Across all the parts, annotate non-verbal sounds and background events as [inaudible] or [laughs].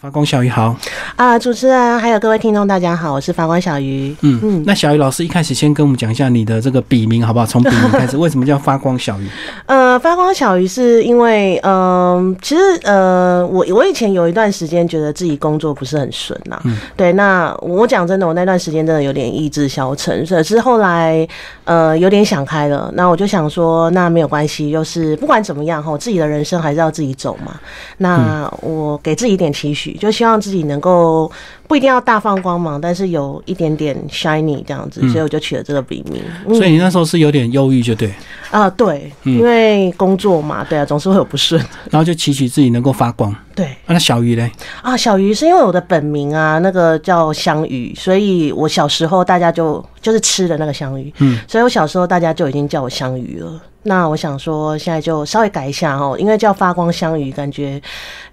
发光小鱼好啊，主持人还有各位听众，大家好，我是发光小鱼。嗯嗯，那小鱼老师一开始先跟我们讲一下你的这个笔名好不好？从笔名开始，[laughs] 为什么叫发光小鱼？呃，发光小鱼是因为，嗯，其实呃，我我以前有一段时间觉得自己工作不是很顺呐。嗯。对，那我讲真的，我那段时间真的有点意志消沉，可是后来呃有点想开了，那我就想说，那没有关系，就是不管怎么样哈，自己的人生还是要自己走嘛。那我给自己一点期许。就希望自己能够不一定要大放光芒，但是有一点点 shiny 这样子，所以我就取了这个笔名。所以你那时候是有点忧郁，就对啊，对，因为工作嘛，对啊，总是会有不顺，然后就期许自己能够发光。对，那小鱼嘞？啊，小鱼是因为我的本名啊，那个叫香鱼，所以我小时候大家就就是吃的那个香鱼，嗯，所以我小时候大家就已经叫我香鱼了。那我想说，现在就稍微改一下哦，因为叫发光香鱼，感觉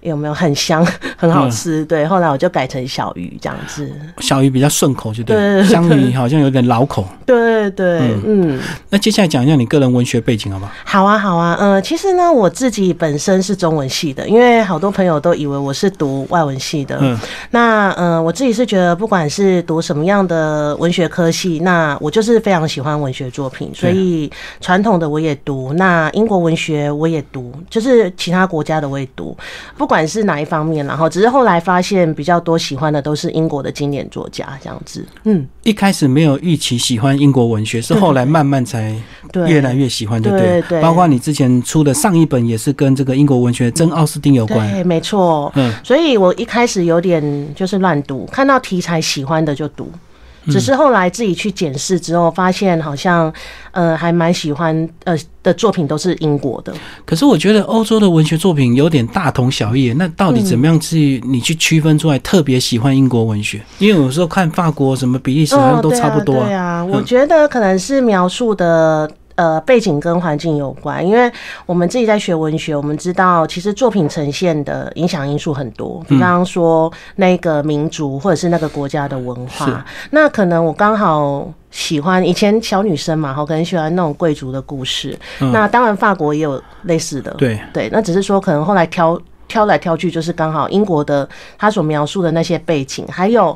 有没有很香、[laughs] 很好吃？对，后来我就改成小鱼这样子。小鱼比较顺口，就对。香鱼好像有点老口。对对，嗯。那接下来讲一下你个人文学背景好不好？好啊，好啊。呃，其实呢，我自己本身是中文系的，因为好多朋友都以为我是读外文系的。嗯。那呃，我自己是觉得，不管是读什么样的文学科系，那我就是非常喜欢文学作品，所以传统的我也。读那英国文学我也读，就是其他国家的我也读，不管是哪一方面，然后只是后来发现比较多喜欢的都是英国的经典作家这样子。嗯，一开始没有预期喜欢英国文学，是后来慢慢才越来越喜欢，对不对？对。包括你之前出的上一本也是跟这个英国文学真奥斯汀有关，对，没错。嗯，所以我一开始有点就是乱读，看到题材喜欢的就读。只是后来自己去检视之后，发现好像，呃，还蛮喜欢呃的作品都是英国的。可是我觉得欧洲的文学作品有点大同小异。那到底怎么样去你去区分出来特别喜欢英国文学？因为有时候看法国什么比利时好像都差不多。对啊，我觉得可能是描述的。呃，背景跟环境有关，因为我们自己在学文学，我们知道其实作品呈现的影响因素很多，比方说那个民族或者是那个国家的文化。那可能我刚好喜欢以前小女生嘛，哈，可能喜欢那种贵族的故事。那当然法国也有类似的，对对。那只是说可能后来挑挑来挑去，就是刚好英国的他所描述的那些背景，还有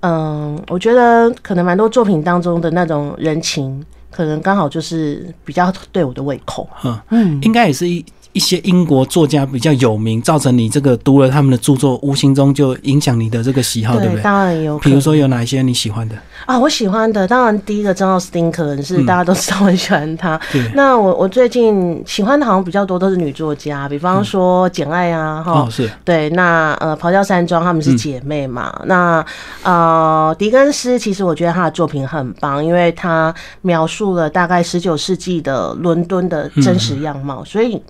嗯，我觉得可能蛮多作品当中的那种人情。可能刚好就是比较对我的胃口，嗯，应该也是一。一些英国作家比较有名，造成你这个读了他们的著作，无形中就影响你的这个喜好，对不对？当然有。比如说有哪一些你喜欢的啊？我喜欢的，当然第一个张奥斯汀可能是大家都知道，很喜欢他。[laughs] 那我我最近喜欢的好像比较多都是女作家，比方说简爱啊，哈，是。对，那呃，咆哮山庄他们是姐妹嘛？那呃，狄更斯其实我觉得他的作品很棒，因为他描述了大概十九世纪的伦敦的真实样貌，所以。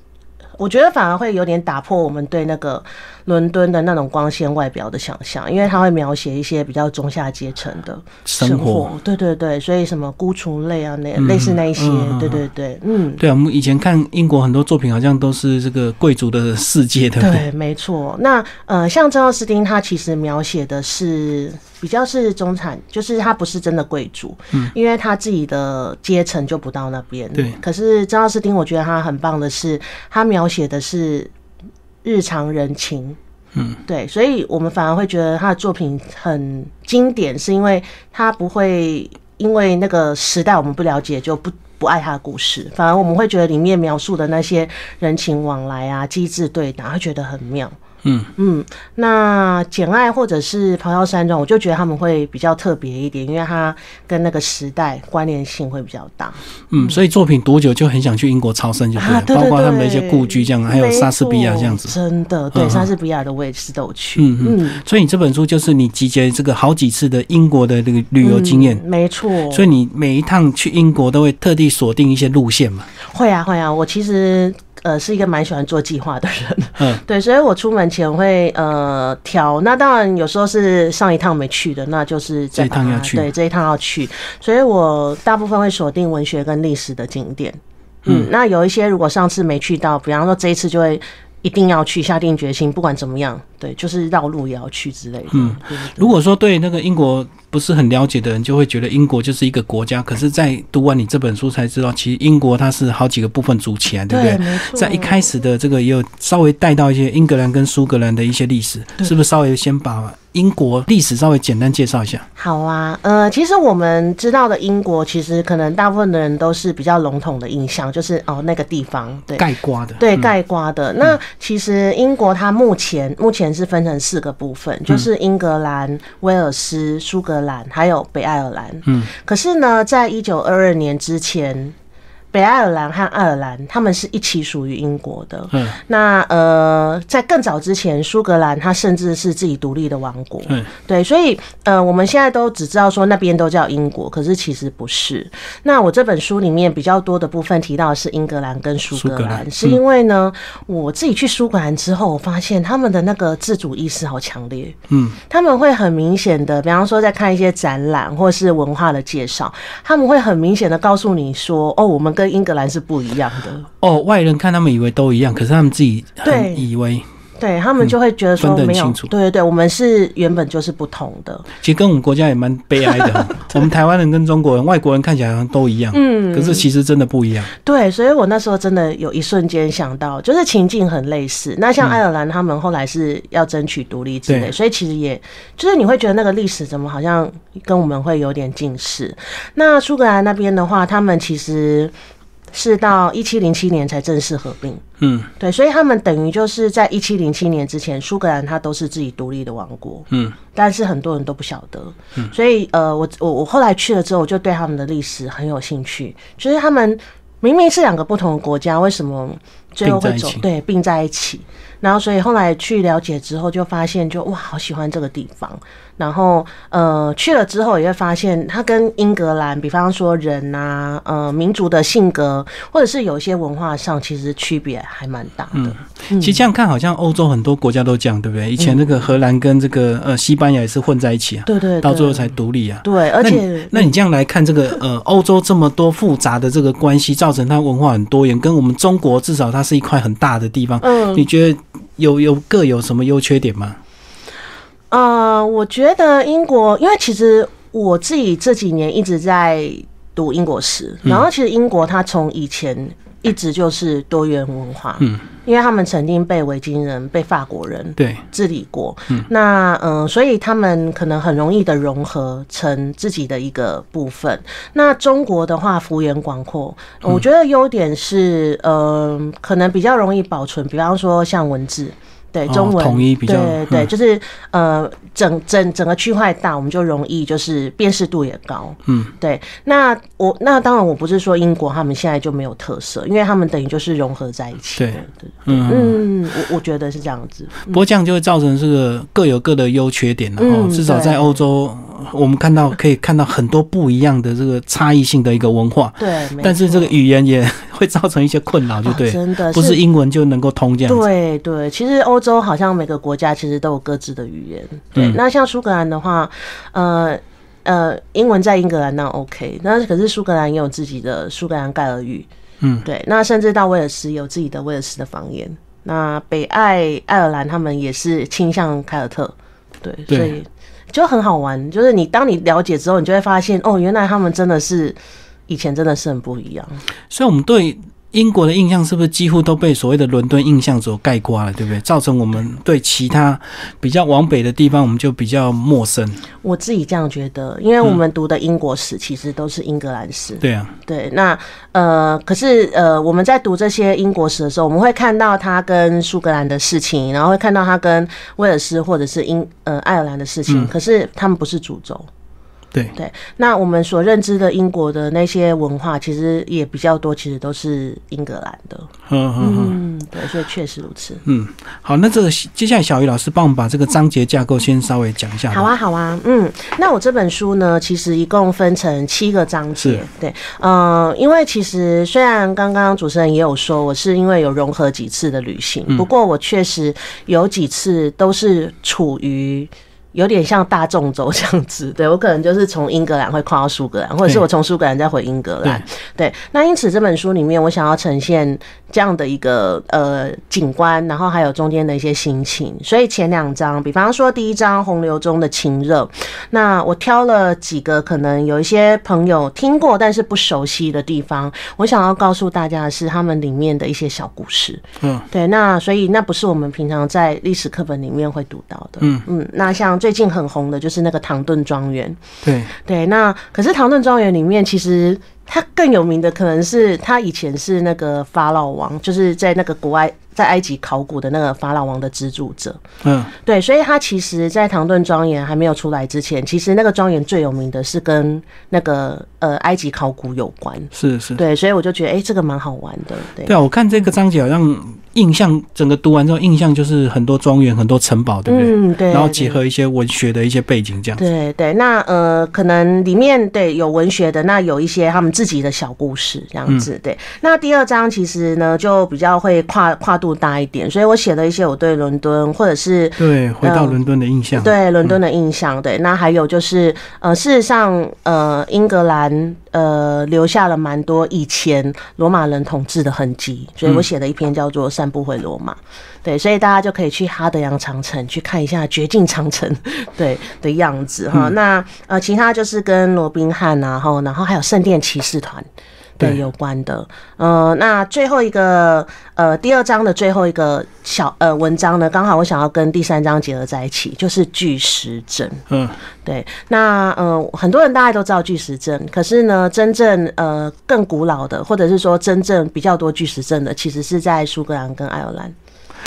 我觉得反而会有点打破我们对那个伦敦的那种光鲜外表的想象，因为他会描写一些比较中下阶层的生活。对对对，所以什么孤雏类啊，那类似那一些，对对对，嗯，对啊，我们以前看英国很多作品，好像都是这个贵族的世界，对不对？对，没错。那呃，像张奥斯汀，他其实描写的是。比较是中产，就是他不是真的贵族，嗯，因为他自己的阶层就不到那边。对。可是张奥斯汀，我觉得他很棒的是，他描写的是日常人情，嗯，对，所以我们反而会觉得他的作品很经典，是因为他不会因为那个时代我们不了解就不不爱他的故事，反而我们会觉得里面描述的那些人情往来啊、机智对答，会觉得很妙。嗯嗯，那简爱或者是咆哮山庄，我就觉得他们会比较特别一点，因为它跟那个时代关联性会比较大。嗯，所以作品读久就很想去英国超生，就对，包括他们的一些故居这样，还有莎士比亚这样子。真的，对，莎士比亚的我也是都去。嗯嗯，所以你这本书就是你集结这个好几次的英国的这个旅游经验。没错。所以你每一趟去英国都会特地锁定一些路线嘛？会啊会啊，我其实。呃，是一个蛮喜欢做计划的人，嗯，[laughs] 对，所以我出门前会呃挑，那当然有时候是上一趟没去的，那就是这一趟要去，对，这一趟要去，所以我大部分会锁定文学跟历史的景点，嗯，那有一些如果上次没去到，比方说这一次就会一定要去，下定决心，不管怎么样，对，就是绕路也要去之类的。嗯，如果说对那个英国。不是很了解的人，就会觉得英国就是一个国家。可是，在读完你这本书才知道，其实英国它是好几个部分组起来，对不对？在一开始的这个也有稍微带到一些英格兰跟苏格兰的一些历史，是不是稍微先把？英国历史稍微简单介绍一下。好啊，呃，其实我们知道的英国，其实可能大部分的人都是比较笼统的印象，就是哦那个地方，对，盖瓜的，对，盖瓜的。那其实英国它目前目前是分成四个部分，就是英格兰、威尔斯、苏格兰还有北爱尔兰。嗯，可是呢，在一九二二年之前。北爱尔兰和爱尔兰，他们是一起属于英国的。嗯，那呃，在更早之前，苏格兰它甚至是自己独立的王国。嗯，对，所以呃，我们现在都只知道说那边都叫英国，可是其实不是。那我这本书里面比较多的部分提到的是英格兰跟苏格兰，是因为呢，我自己去苏格兰之后，我发现他们的那个自主意识好强烈。嗯，他们会很明显的，比方说在看一些展览或是文化的介绍，他们会很明显的告诉你说，哦，我们跟跟英格兰是不一样的。哦，外人看他们以为都一样，可是他们自己很以为，对他们就会觉得说没有，对对对，我们是原本就是不同的。其实跟我们国家也蛮悲哀的，[laughs] 我们台湾人跟中国人、外国人看起来好像都一样，嗯，可是其实真的不一样。对，所以我那时候真的有一瞬间想到，就是情境很类似。那像爱尔兰他们后来是要争取独立之类，所以其实也就是你会觉得那个历史怎么好像跟我们会有点近似。那苏格兰那边的话，他们其实。是到一七零七年才正式合并，嗯，对，所以他们等于就是在一七零七年之前，苏格兰它都是自己独立的王国，嗯，但是很多人都不晓得，嗯，所以呃，我我我后来去了之后，我就对他们的历史很有兴趣，就是他们明明是两个不同的国家，为什么最后会走对并在一起？然后所以后来去了解之后，就发现就哇，好喜欢这个地方。然后，呃，去了之后也会发现，它跟英格兰，比方说人呐，呃，民族的性格，或者是有一些文化上，其实区别还蛮大的。嗯，其实这样看，好像欧洲很多国家都这样，对不对？以前那个荷兰跟这个呃西班牙也是混在一起啊，对对，到最后才独立啊。对，而且，那你这样来看，这个呃 [laughs] 欧洲这么多复杂的这个关系，造成它文化很多元，跟我们中国至少它是一块很大的地方。嗯，你觉得有有各有什么优缺点吗？呃，我觉得英国，因为其实我自己这几年一直在读英国史，然后其实英国它从以前一直就是多元文化，嗯，因为他们曾经被维京人、被法国人对。治理过，嗯，那嗯，所以他们可能很容易的融合成自己的一个部分。那中国的话，幅员广阔，我觉得优点是，呃，可能比较容易保存，比方说像文字。对中文统一比较，对对，就是呃，整整整个区块大，我们就容易就是辨识度也高。嗯，对。那我那当然我不是说英国他们现在就没有特色，因为他们等于就是融合在一起。对对，嗯，我我觉得是这样子。不过这样就会造成这个各有各的优缺点了。哦，至少在欧洲，我们看到可以看到很多不一样的这个差异性的一个文化。对，但是这个语言也会造成一些困扰，就对，真的不是英文就能够通这样。对对，其实欧。洲好像每个国家其实都有各自的语言，对。那像苏格兰的话，呃呃，英文在英格兰那 OK，那可是苏格兰也有自己的苏格兰盖尔语，嗯，对。那甚至到威尔斯有自己的威尔斯的方言。那北爱爱尔兰他们也是倾向凯尔特，对，所以就很好玩。就是你当你了解之后，你就会发现哦，原来他们真的是以前真的是很不一样。所以，我们对。英国的印象是不是几乎都被所谓的伦敦印象所盖刮了，对不对？造成我们对其他比较往北的地方，我们就比较陌生。我自己这样觉得，因为我们读的英国史其实都是英格兰史。对啊，对。那呃，可是呃，我们在读这些英国史的时候，我们会看到他跟苏格兰的事情，然后会看到他跟威尔斯或者是英呃爱尔兰的事情，可是他们不是主轴。对对，那我们所认知的英国的那些文化，其实也比较多，其实都是英格兰的。嗯嗯嗯，对，所以确实如此。嗯，好，那这个接下来小鱼老师帮我们把这个章节架构先稍微讲一下。好啊，好啊，嗯，那我这本书呢，其实一共分成七个章节。对，嗯，因为其实虽然刚刚主持人也有说，我是因为有融合几次的旅行，不过我确实有几次都是处于。有点像大众走这样子，对我可能就是从英格兰会跨到苏格兰，或者是我从苏格兰再回英格兰，对。那因此这本书里面，我想要呈现这样的一个呃景观，然后还有中间的一些心情。所以前两章，比方说第一章《洪流中的亲热》，那我挑了几个可能有一些朋友听过但是不熟悉的地方，我想要告诉大家的是他们里面的一些小故事。嗯，对。那所以那不是我们平常在历史课本里面会读到的。嗯嗯，那像。最近很红的就是那个唐顿庄园，对。对，那可是唐顿庄园里面，其实它更有名的可能是他以前是那个法老王，就是在那个国外。在埃及考古的那个法老王的资助者，嗯，对，所以他其实，在唐顿庄园还没有出来之前，其实那个庄园最有名的是跟那个呃埃及考古有关，是是，对，所以我就觉得，哎，这个蛮好玩的，对。对啊，我看这个章节好像印象，整个读完之后，印象就是很多庄园、很多城堡，对不对？嗯，对。然后结合一些文学的一些背景，这样。对对，那呃，可能里面对有文学的，那有一些他们自己的小故事，这样子。对，那第二章其实呢，就比较会跨跨度大一点，所以我写了一些我对伦敦或者是对回到伦敦的印象，对伦敦的印象，对，那还有就是呃，事实上呃，英格兰呃留下了蛮多以前罗马人统治的痕迹，所以我写了一篇叫做《散步回罗马》，对，所以大家就可以去哈德阳长城去看一下绝境长城对的样子哈。那呃，其他就是跟罗宾汉啊，后然后还有圣殿骑士团。对有关的，呃，那最后一个，呃，第二章的最后一个小呃文章呢，刚好我想要跟第三章结合在一起，就是巨石阵。嗯，对，那呃，很多人大家都知道巨石阵，可是呢，真正呃更古老的，或者是说真正比较多巨石阵的，其实是在苏格兰跟爱尔兰。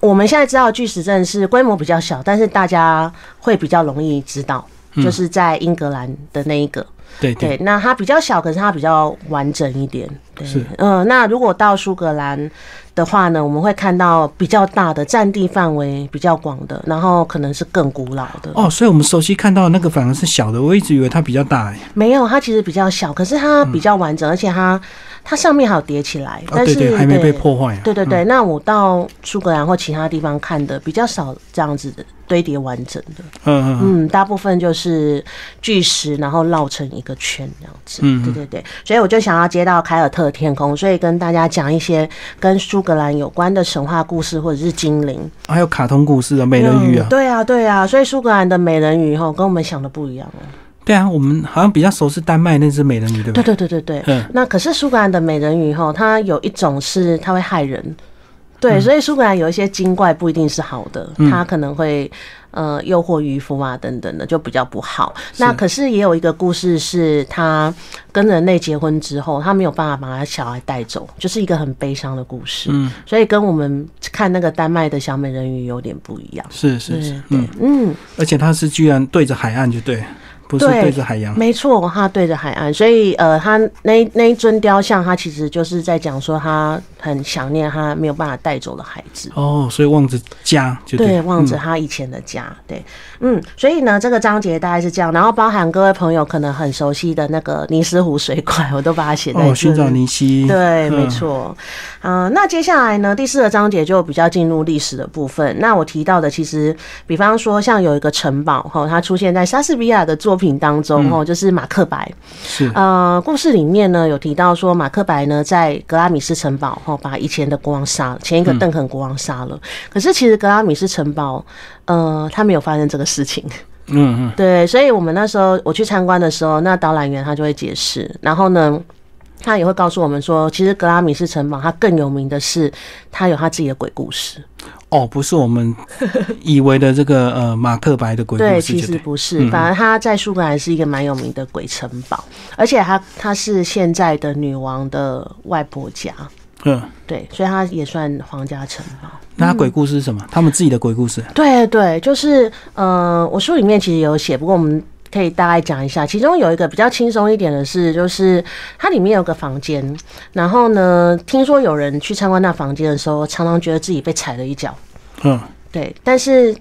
我们现在知道巨石阵是规模比较小，但是大家会比较容易知道，就是在英格兰的那一个。对对，那它比较小，可是它比较完整一点。对，嗯，那如果到苏格兰的话呢，我们会看到比较大的占地范围比较广的，然后可能是更古老的。哦，所以我们熟悉看到那个反而是小的，我一直以为它比较大哎。没有，它其实比较小，可是它比较完整，而且它。它上面还有叠起来，但是还没被破坏。对对对，那我到苏格兰或其他地方看的比较少这样子的堆叠完整的。嗯嗯嗯，大部分就是巨石，然后绕成一个圈这样子。嗯，对对对，所以我就想要接到凯尔特天空，所以跟大家讲一些跟苏格兰有关的神话故事或者是精灵，还有卡通故事啊，美人鱼啊。对啊对啊，所以苏格兰的美人鱼哈，跟我们想的不一样哦。对啊，我们好像比较熟是丹麦那只美人鱼，对不？对对对对对。嗯。那可是苏格兰的美人鱼哈，它有一种是它会害人，对，所以苏格兰有一些精怪不一定是好的，它可能会呃诱惑渔夫啊等等的，就比较不好。那可是也有一个故事是，他跟人类结婚之后，他没有办法把他小孩带走，就是一个很悲伤的故事。嗯。所以跟我们看那个丹麦的小美人鱼有点不一样。是是是，嗯嗯。而且他是居然对着海岸，就对。不是对着海洋，没错，他对着海岸，所以呃，他那那一尊雕像，他其实就是在讲说他很想念他没有办法带走的孩子。哦，所以望着家，就对，望着他以前的家，对，嗯，所以呢，这个章节大概是这样，然后包含各位朋友可能很熟悉的那个尼斯湖水怪，我都把它写在。哦，寻找尼西。对，没错。嗯，那接下来呢，第四个章节就比较进入历史的部分。那我提到的，其实比方说像有一个城堡哈，它出现在莎士比亚的作。作品当中哦，就是马克白是呃，故事里面呢有提到说马克白呢在格拉米斯城堡哈把以前的国王杀了，前一个邓肯国王杀了。可是其实格拉米斯城堡呃，他没有发生这个事情。嗯嗯，对，所以我们那时候我去参观的时候，那导览员他就会解释，然后呢，他也会告诉我们说，其实格拉米斯城堡它更有名的是，它有他自己的鬼故事。哦，不是我们 [laughs] 以为的这个呃马克白的鬼故事，对，其实不是，反而他在苏格兰是一个蛮有名的鬼城堡，而且他他是现在的女王的外婆家，嗯，对，所以他也算皇家城堡。那鬼故事是什么？他们自己的鬼故事？对对，就是呃，我书里面其实有写，不过我们可以大概讲一下。其中有一个比较轻松一点的是，就是它里面有个房间，然后呢，听说有人去参观那房间的时候，常常觉得自己被踩了一脚。嗯，对，但是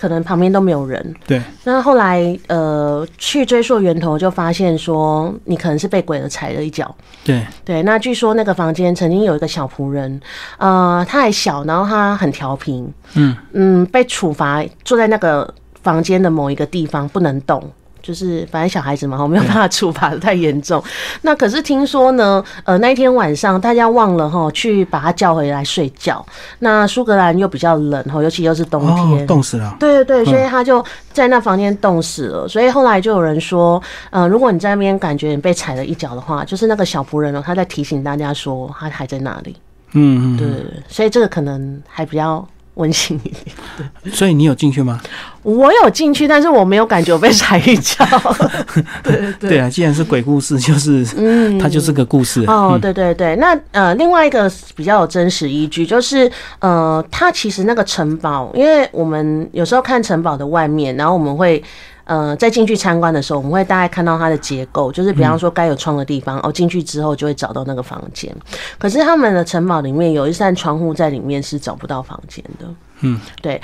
可能旁边都没有人。对，那后来呃去追溯源头，就发现说你可能是被鬼了踩了一脚。对对，那据说那个房间曾经有一个小仆人，呃，他还小，然后他很调皮。嗯嗯，被处罚坐在那个房间的某一个地方不能动。就是反正小孩子嘛，我没有办法处罚的太严重。那可是听说呢，呃，那一天晚上大家忘了哈，去把他叫回来睡觉。那苏格兰又比较冷哈，尤其又是冬天，冻死了。对对对，所以他就在那房间冻死了。所以后来就有人说，呃，如果你在那边感觉你被踩了一脚的话，就是那个小仆人呢，他在提醒大家说他还在那里。嗯嗯，对，所以这个可能还比较。[laughs] 温馨一点，所以你有进去吗？我有进去，但是我没有感觉我被踩一脚。[laughs] 对对对，对啊，既然是鬼故事，就是嗯，它就是个故事。哦，对对对，那呃，另外一个比较有真实依据，就是呃，它其实那个城堡，因为我们有时候看城堡的外面，然后我们会。呃，在进去参观的时候，我们会大概看到它的结构，就是比方说该有窗的地方，哦，进去之后就会找到那个房间。可是他们的城堡里面有一扇窗户在里面是找不到房间的。嗯，对。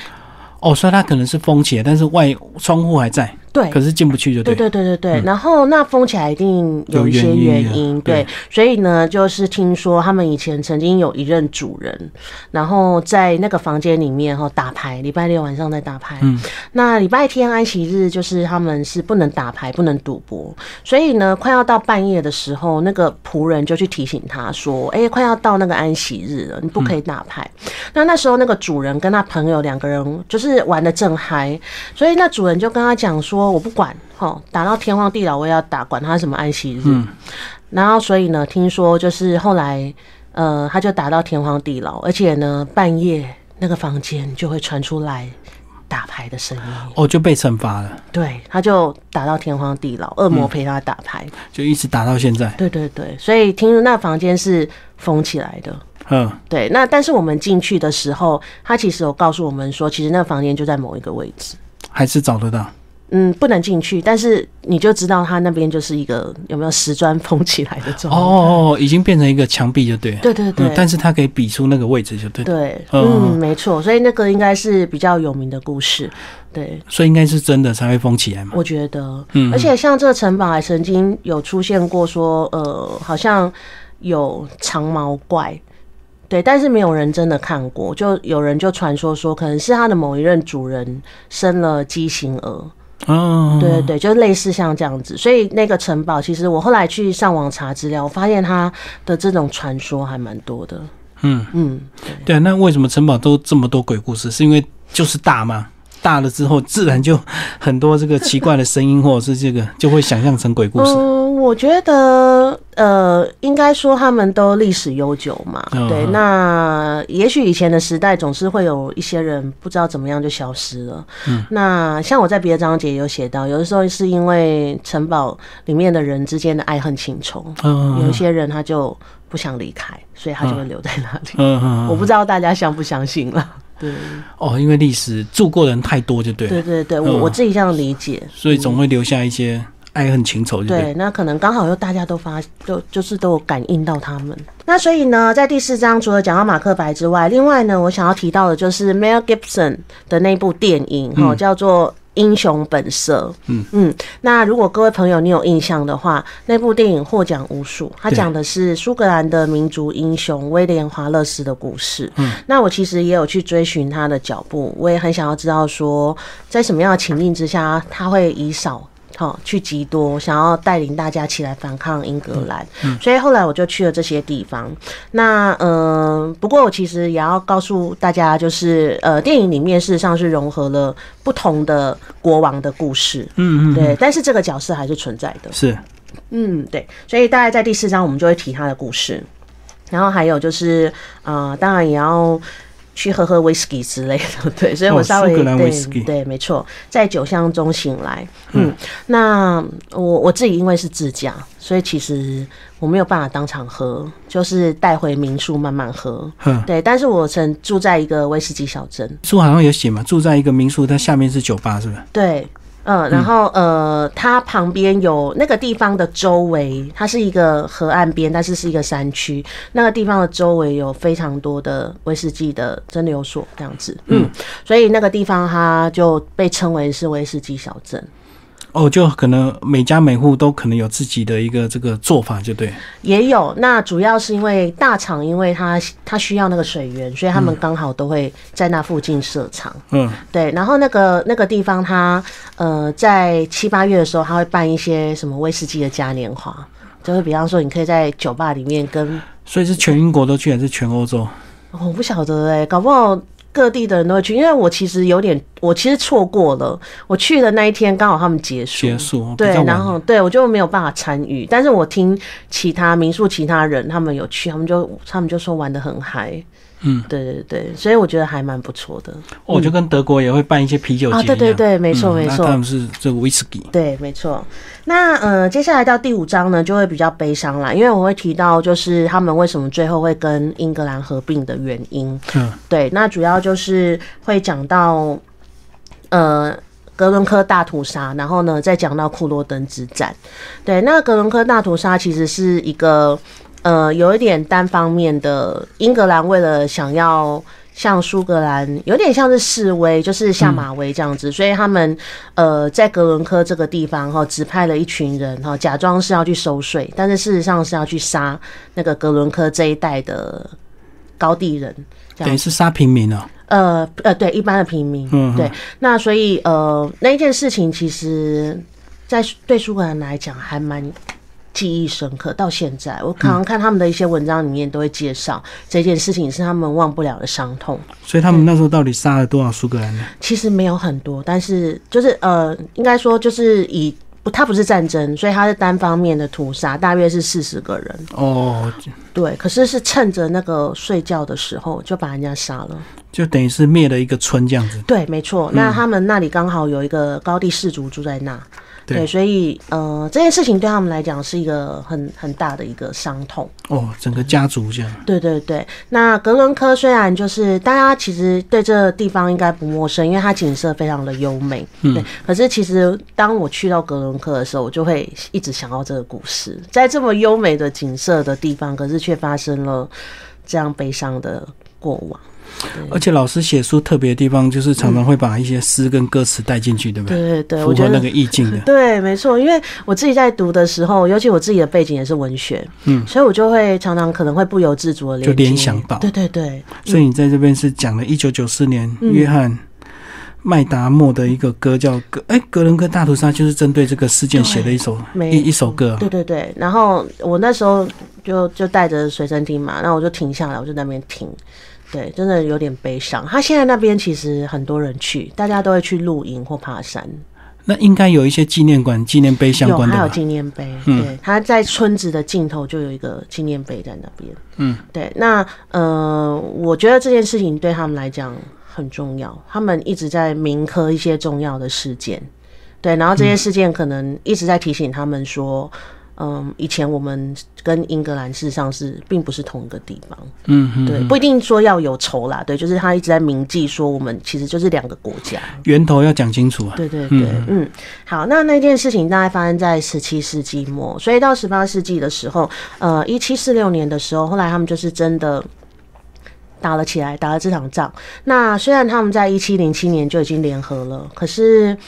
哦，所以它可能是封起来，但是外窗户还在。对，可是进不去就对对对对对对。然后那封起来一定有一些原因，对。所以呢，就是听说他们以前曾经有一任主人，然后在那个房间里面哈打牌，礼拜六晚上在打牌。嗯。那礼拜天安息日就是他们是不能打牌，不能赌博。所以呢，快要到半夜的时候，那个仆人就去提醒他说：“哎，快要到那个安息日了，你不可以打牌。”那那时候那个主人跟他朋友两个人就是玩的正嗨，所以那主人就跟他讲说。我不管，吼，打到天荒地老我也要打，管他什么安息日。然后，所以呢，听说就是后来，呃，他就打到天荒地老，而且呢，半夜那个房间就会传出来打牌的声音，哦，就被惩罚了。对，他就打到天荒地老，恶魔陪他打牌，就一直打到现在。对对对，所以听说那房间是封起来的。嗯，对。那但是我们进去的时候，他其实有告诉我们说，其实那个房间就在某一个位置，还是找得到。嗯，不能进去，但是你就知道它那边就是一个有没有石砖封起来的状态。哦，已经变成一个墙壁就对。对对对，但是它可以比出那个位置就对。对，嗯，没错，所以那个应该是比较有名的故事。对，所以应该是真的才会封起来嘛。我觉得，嗯，而且像这个城堡还曾经有出现过说，呃，好像有长毛怪。对，但是没有人真的看过，就有人就传说说，可能是他的某一任主人生了畸形儿。哦，对对对，就类似像这样子，所以那个城堡其实我后来去上网查资料，我发现它的这种传说还蛮多的。嗯嗯，对啊，那为什么城堡都这么多鬼故事？是因为就是大吗？大了之后，自然就很多这个奇怪的声音，或者是这个就会想象成鬼故事。嗯，我觉得呃，应该说他们都历史悠久嘛。对，那也许以前的时代总是会有一些人不知道怎么样就消失了。嗯，那像我在别的章节有写到，有的时候是因为城堡里面的人之间的爱恨情仇，有一些人他就不想离开，所以他就会留在那里。嗯嗯，我不知道大家相不相信了。对哦，因为历史住过人太多，就对。对对对，我我自己这样理解，所以总会留下一些爱恨情仇，对。那可能刚好又大家都发，都就是都有感应到他们。那所以呢，在第四章除了讲到马克白之外，另外呢，我想要提到的就是 Mel Gibson 的那部电影，哈，叫做。英雄本色，嗯嗯，那如果各位朋友你有印象的话，那部电影获奖无数，它讲的是苏格兰的民族英雄威廉华勒斯的故事。嗯，那我其实也有去追寻他的脚步，我也很想要知道说，在什么样的情境之下，他会以少。好，去极多，想要带领大家起来反抗英格兰，所以后来我就去了这些地方。那嗯，不过我其实也要告诉大家，就是呃，电影里面事实上是融合了不同的国王的故事，嗯嗯，对，但是这个角色还是存在的，是，嗯，对，所以大概在第四章我们就会提他的故事，然后还有就是呃，当然也要。去喝喝威士忌之类的，[laughs] 对，所以我稍微对对，没错，在酒香中醒来。嗯，那我我自己因为是自驾，所以其实我没有办法当场喝，就是带回民宿慢慢喝。嗯，对，但是我曾住在一个威士忌小镇，书好像有写嘛，住在一个民宿，它下面是酒吧，是不是？对。嗯，然后呃，它旁边有那个地方的周围，它是一个河岸边，但是是一个山区。那个地方的周围有非常多的威士忌的蒸馏所，这样子。嗯，所以那个地方它就被称为是威士忌小镇。哦，就可能每家每户都可能有自己的一个这个做法，就对。也有，那主要是因为大厂，因为它它需要那个水源，所以他们刚好都会在那附近设厂。嗯，对。然后那个那个地方，它呃，在七八月的时候，他会办一些什么威士忌的嘉年华，就是比方说，你可以在酒吧里面跟。所以是全英国都去，还是全欧洲？我不晓得哎，搞不好。各地的人都会去，因为我其实有点，我其实错过了。我去的那一天刚好他们结束，结束对，然后对我就没有办法参与。但是我听其他民宿其他人他们有去，他们就他们就说玩的很嗨。嗯，对对对，所以我觉得还蛮不错的。我就跟德国也会办一些啤酒节啊，对对对，没错没错，他们是这个威士忌。对，没错。那呃，接下来到第五章呢，就会比较悲伤啦，因为我会提到就是他们为什么最后会跟英格兰合并的原因。嗯，对，那主要就是会讲到呃格伦科大屠杀，然后呢再讲到库洛登之战。对，那格伦科大屠杀其实是一个。呃，有一点单方面的，英格兰为了想要像苏格兰，有点像是示威，就是下马威这样子，所以他们呃在格伦科这个地方哈，指派了一群人哈，假装是要去收税，但是事实上是要去杀那个格伦科这一带的高地人，等于是杀平民啊。呃呃，对，一般的平民，嗯，对，那所以呃那一件事情，其实在对苏格兰来讲还蛮。记忆深刻到现在，我常常看他们的一些文章里面都会介绍这件事情是他们忘不了的伤痛。所以他们那时候到底杀了多少苏格兰人？其实没有很多，但是就是呃，应该说就是以不，他不是战争，所以他是单方面的屠杀，大约是四十个人。哦，对，可是是趁着那个睡觉的时候就把人家杀了，就等于是灭了一个村这样子。对，没错。那他们那里刚好有一个高地氏族住在那。对，所以呃，这件事情对他们来讲是一个很很大的一个伤痛哦，整个家族这样。对对对，那格伦科虽然就是大家其实对这个地方应该不陌生，因为它景色非常的优美，嗯对。可是其实当我去到格伦科的时候，我就会一直想到这个故事，在这么优美的景色的地方，可是却发生了这样悲伤的过往。而且老师写书特别的地方，就是常常会把一些诗跟歌词带进去，对不对？对对对，符合那个意境的。[laughs] 对，没错。因为我自己在读的时候，尤其我自己的背景也是文学，嗯，所以我就会常常可能会不由自主的就联想到。对对对。所以你在这边是讲了一九九四年约翰麦达莫的一个歌，叫《格哎格伦哥大屠杀》，就是针对这个事件写的一首一一首歌。对对对。然后我那时候就就带着随身听嘛，然后我就停下来，我就在那边听。对，真的有点悲伤。他现在那边其实很多人去，大家都会去露营或爬山。那应该有一些纪念馆、纪念碑相关的。有，还有纪念碑。对，他在村子的尽头就有一个纪念碑在那边。嗯，对。那呃，我觉得这件事情对他们来讲很重要。他们一直在铭刻一些重要的事件。对，然后这些事件可能一直在提醒他们说。嗯，以前我们跟英格兰事实上是并不是同一个地方，嗯，对，不一定说要有仇啦，对，就是他一直在铭记说我们其实就是两个国家，源头要讲清楚啊，对对对，嗯，好，那那件事情大概发生在十七世纪末，所以到十八世纪的时候，呃，一七四六年的时候，后来他们就是真的打了起来，打了这场仗。那虽然他们在一七零七年就已经联合了，可是。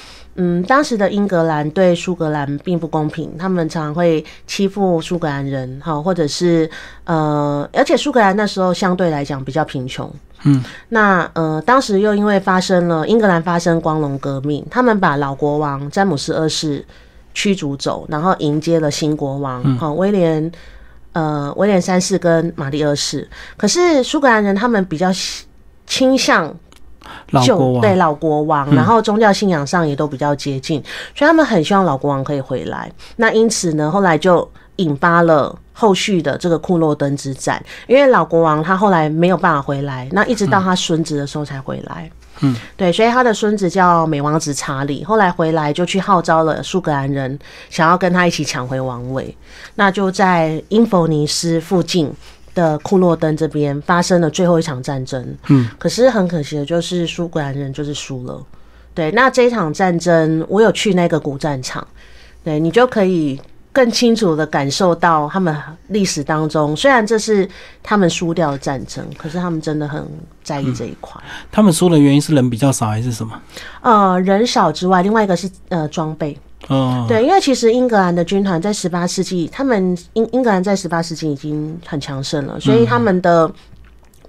嗯，当时的英格兰对苏格兰并不公平，他们常常会欺负苏格兰人，哈，或者是呃，而且苏格兰那时候相对来讲比较贫穷，嗯，那呃，当时又因为发生了英格兰发生光荣革命，他们把老国王詹姆斯二世驱逐走，然后迎接了新国王，哈，威廉，呃，威廉三世跟玛丽二世，可是苏格兰人他们比较倾向。就对老国王，然后宗教信仰上也都比较接近，所以他们很希望老国王可以回来。那因此呢，后来就引发了后续的这个库洛登之战。因为老国王他后来没有办法回来，那一直到他孙子的时候才回来。嗯，对，所以他的孙子叫美王子查理，后来回来就去号召了苏格兰人，想要跟他一起抢回王位。那就在英弗尼斯附近。的库洛登这边发生了最后一场战争，嗯，可是很可惜的就是苏格兰人就是输了。对，那这一场战争我有去那个古战场，对你就可以更清楚的感受到他们历史当中，虽然这是他们输掉的战争，可是他们真的很在意这一块。他们输的原因是人比较少还是什么？呃，人少之外，另外一个是呃装备。哦，对，因为其实英格兰的军团在十八世纪，他们英英格兰在十八世纪已经很强盛了，所以他们的，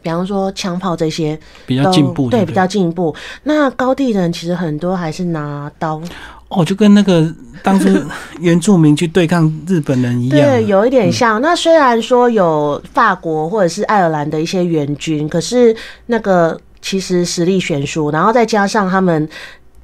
比方说枪炮这些比较进步，对，比较进步。那高地人其实很多还是拿刀。哦，就跟那个当初 [laughs] 原住民去对抗日本人一样，对，有一点像。那虽然说有法国或者是爱尔兰的一些援军，可是那个其实实力悬殊，然后再加上他们。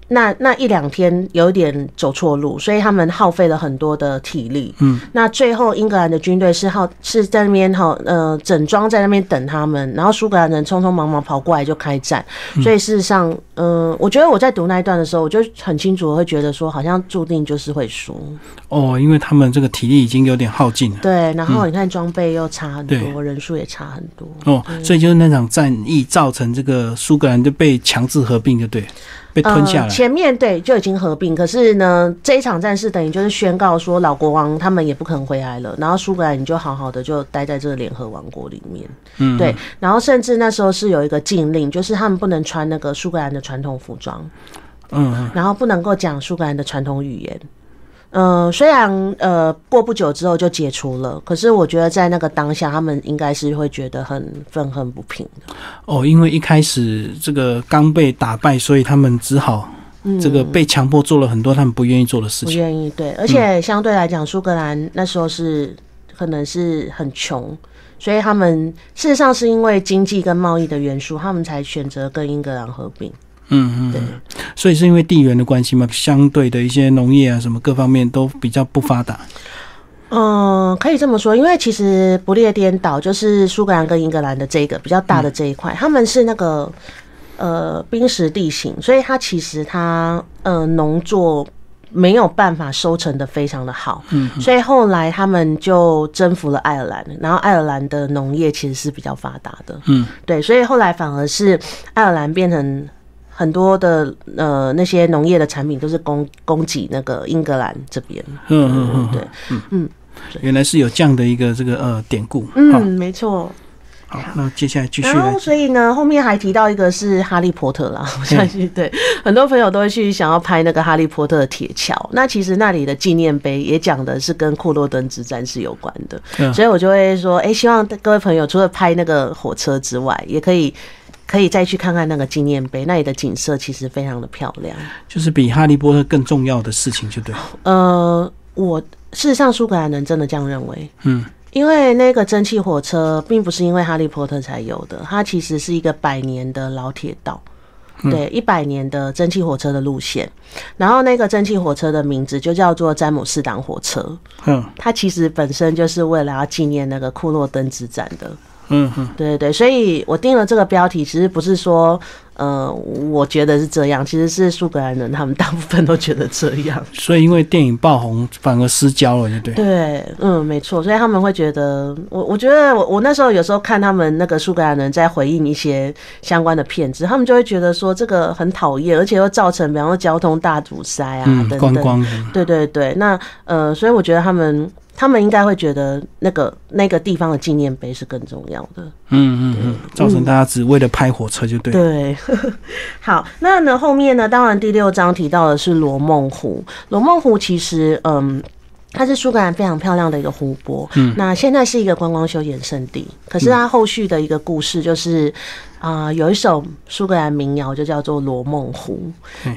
那那一两天有点走错路，所以他们耗费了很多的体力。嗯，那最后英格兰的军队是耗是在那边哈呃整装在那边等他们，然后苏格兰人匆匆忙忙跑过来就开战。所以事实上，嗯，我觉得我在读那一段的时候，我就很清楚会觉得说，好像注定就是会输。哦，因为他们这个体力已经有点耗尽了。对，然后你看装备又差很多，人数也差很多。哦，所以就是那场战役造成这个苏格兰就被强制合并，就对。被吞下来。前面对就已经合并，可是呢，这一场战事等于就是宣告说老国王他们也不可能回来了，然后苏格兰你就好好的就待在这个联合王国里面。嗯，对，然后甚至那时候是有一个禁令，就是他们不能穿那个苏格兰的传统服装，嗯，然后不能够讲苏格兰的传统语言。嗯，虽然呃过不久之后就解除了，可是我觉得在那个当下，他们应该是会觉得很愤恨不平的。哦，因为一开始这个刚被打败，所以他们只好这个被强迫做了很多他们不愿意做的事情。不愿意对，而且相对来讲，苏格兰那时候是可能是很穷，所以他们事实上是因为经济跟贸易的元素，他们才选择跟英格兰合并。嗯嗯，对，所以是因为地缘的关系嘛，相对的一些农业啊什么各方面都比较不发达。嗯，可以这么说，因为其实不列颠岛就是苏格兰跟英格兰的这个比较大的这一块，他们是那个呃冰石地形，所以它其实它呃农作没有办法收成的非常的好。嗯，所以后来他们就征服了爱尔兰，然后爱尔兰的农业其实是比较发达的。嗯，对，所以后来反而是爱尔兰变成。很多的呃那些农业的产品都是供供给那个英格兰这边。嗯嗯嗯，对，嗯嗯，原来是有这样的一个这个呃典故。嗯，没错。好，那接下来继续。然后，所以呢，后面还提到一个是哈利波特啦，我相信对很多朋友都会去想要拍那个哈利波特的铁桥。那其实那里的纪念碑也讲的是跟库洛登之战是有关的，所以我就会说，哎，希望各位朋友除了拍那个火车之外，也可以。可以再去看看那个纪念碑，那里的景色其实非常的漂亮，就是比哈利波特更重要的事情，就对。呃，我事实上苏格兰人真的这样认为，嗯，因为那个蒸汽火车并不是因为哈利波特才有的，它其实是一个百年的老铁道，对，一百年的蒸汽火车的路线，然后那个蒸汽火车的名字就叫做詹姆斯党火车，嗯，它其实本身就是为了要纪念那个库洛登之战的。嗯哼，对对对，所以我定了这个标题，其实不是说，呃，我觉得是这样，其实是苏格兰人他们大部分都觉得这样。所以因为电影爆红，反而失焦了，对对？对，嗯，没错，所以他们会觉得，我我觉得我我那时候有时候看他们那个苏格兰人在回应一些相关的片子，他们就会觉得说这个很讨厌，而且又造成比方说交通大堵塞啊等等。对对对，那呃，所以我觉得他们。他们应该会觉得那个那个地方的纪念碑是更重要的。嗯嗯嗯，造成大家只为了拍火车就对。对，[laughs] 好，那呢后面呢，当然第六章提到的是罗梦湖。罗梦湖其实，嗯，它是苏格兰非常漂亮的一个湖泊。嗯，那现在是一个观光休闲胜地。可是它后续的一个故事就是，啊，有一首苏格兰民谣就叫做《罗梦湖》。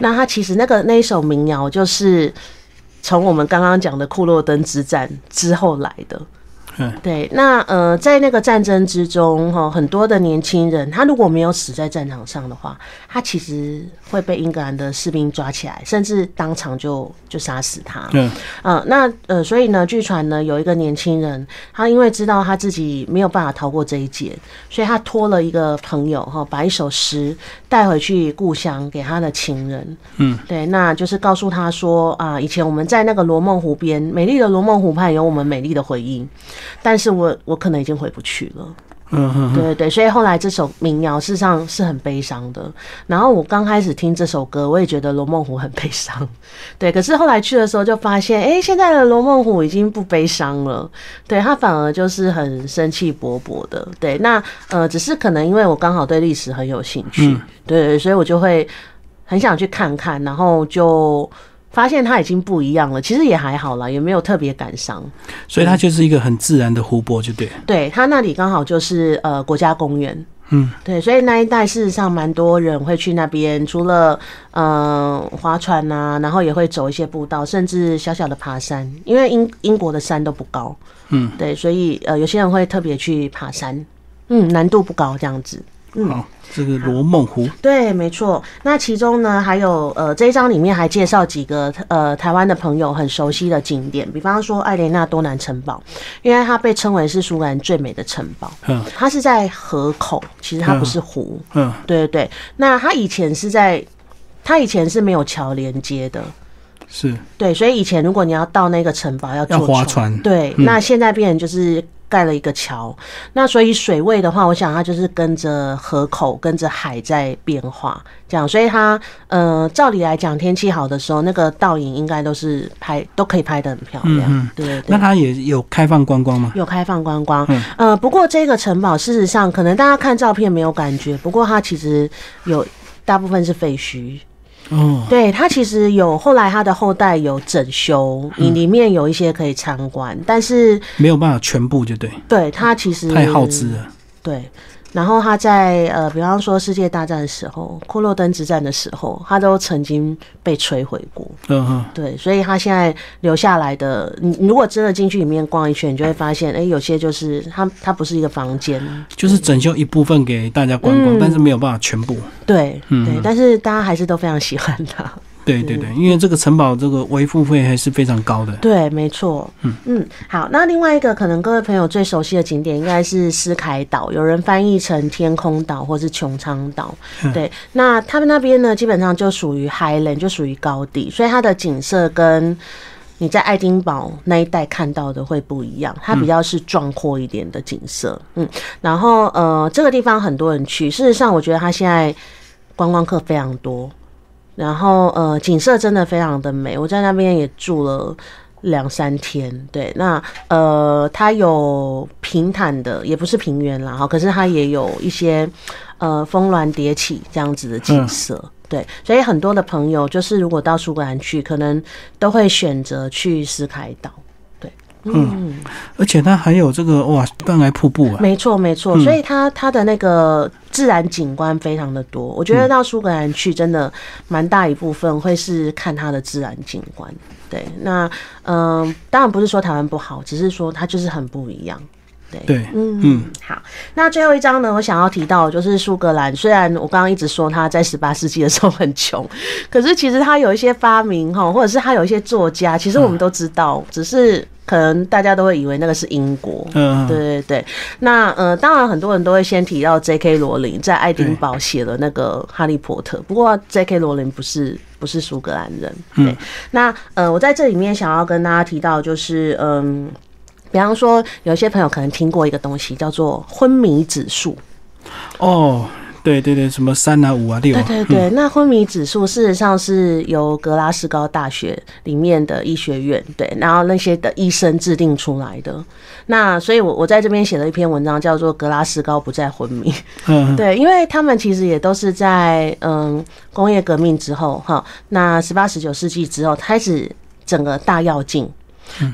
那它其实那个那一首民谣就是。从我们刚刚讲的库洛登之战之后来的。对，那呃，在那个战争之中，哈，很多的年轻人，他如果没有死在战场上的话，他其实会被英格兰的士兵抓起来，甚至当场就就杀死他。嗯，呃，那呃，所以呢，据传呢，有一个年轻人，他因为知道他自己没有办法逃过这一劫，所以他托了一个朋友，哈，把一首诗带回去故乡给他的情人。嗯，对，那就是告诉他说啊，以前我们在那个罗梦湖边，美丽的罗梦湖畔，有我们美丽的回忆。但是我我可能已经回不去了，嗯哼，对对对，所以后来这首民谣事实上是很悲伤的。然后我刚开始听这首歌，我也觉得罗梦虎很悲伤，对。可是后来去的时候就发现，哎，现在的罗梦虎已经不悲伤了，对，他反而就是很生气勃勃的，对。那呃，只是可能因为我刚好对历史很有兴趣，对，所以我就会很想去看看，然后就。发现它已经不一样了，其实也还好啦，也没有特别感伤。所以它就是一个很自然的湖泊，就对。对，它那里刚好就是呃国家公园。嗯，对，所以那一带事实上蛮多人会去那边，除了嗯划船呐，然后也会走一些步道，甚至小小的爬山，因为英英国的山都不高。嗯，对，所以呃有些人会特别去爬山，嗯，难度不高这样子。嗯。这个罗梦湖，对，没错。那其中呢，还有呃，这一章里面还介绍几个呃台湾的朋友很熟悉的景点，比方说艾莲娜多南城堡，因为它被称为是苏格兰最美的城堡。嗯，它是在河口，其实它不是湖。嗯，对对对。那它以前是在，它以前是没有桥连接的。是。对，所以以前如果你要到那个城堡，要坐划船。对，那现在变成就是。盖了一个桥，那所以水位的话，我想它就是跟着河口、跟着海在变化，这样，所以它呃，照理来讲，天气好的时候，那个倒影应该都是拍都可以拍得很漂亮，对对对。那它也有开放观光吗？有开放观光，呃，不过这个城堡事实上可能大家看照片没有感觉，不过它其实有大部分是废墟。哦，对，他其实有后来他的后代有整修，你里面有一些可以参观，但是没有办法全部就对。对，他其实太耗资了。对。然后他在呃，比方说世界大战的时候，库洛登之战的时候，他都曾经被摧毁过。嗯哼，对，所以他现在留下来的，你如果真的进去里面逛一圈，你就会发现，哎，有些就是它它不是一个房间，就是整修一部分给大家观光，但是没有办法全部。对，对，但是大家还是都非常喜欢它。对对对，因为这个城堡这个维护费还是非常高的。对，没错。嗯嗯，好，那另外一个可能各位朋友最熟悉的景点应该是斯凯岛，有人翻译成天空岛或是穹苍岛。对，那他们那边呢，基本上就属于 Highland，就属于高地，所以它的景色跟你在爱丁堡那一带看到的会不一样，它比较是壮阔一点的景色。嗯，然后呃，这个地方很多人去，事实上我觉得它现在观光客非常多。然后呃，景色真的非常的美，我在那边也住了两三天。对，那呃，它有平坦的，也不是平原啦，哈，可是它也有一些呃峰峦叠起这样子的景色。对，所以很多的朋友就是如果到苏格兰去，可能都会选择去斯凯岛。嗯，而且它还有这个哇，断崖瀑布啊！没错，没错，所以它它的那个自然景观非常的多。我觉得到苏格兰去，真的蛮大一部分会是看它的自然景观。对，那嗯，当然不是说台湾不好，只是说它就是很不一样。对，嗯嗯，好，那最后一章呢，我想要提到就是苏格兰。虽然我刚刚一直说他在十八世纪的时候很穷，可是其实他有一些发明哈，或者是他有一些作家，其实我们都知道，只是可能大家都会以为那个是英国。嗯，对对对。那呃，当然很多人都会先提到 J.K. 罗琳在爱丁堡写了那个《哈利波特》，不过 J.K. 罗琳不是不是苏格兰人。对，那呃，我在这里面想要跟大家提到就是嗯。比方说，有些朋友可能听过一个东西，叫做昏迷指数。哦，对对对，什么三啊、五啊、六啊？对对对，那昏迷指数事实上是由格拉斯高大学里面的医学院对，然后那些的医生制定出来的。那所以，我我在这边写了一篇文章，叫做《格拉斯高不再昏迷》。嗯，[laughs] 对，因为他们其实也都是在嗯工业革命之后哈，那十八十九世纪之后开始整个大跃进。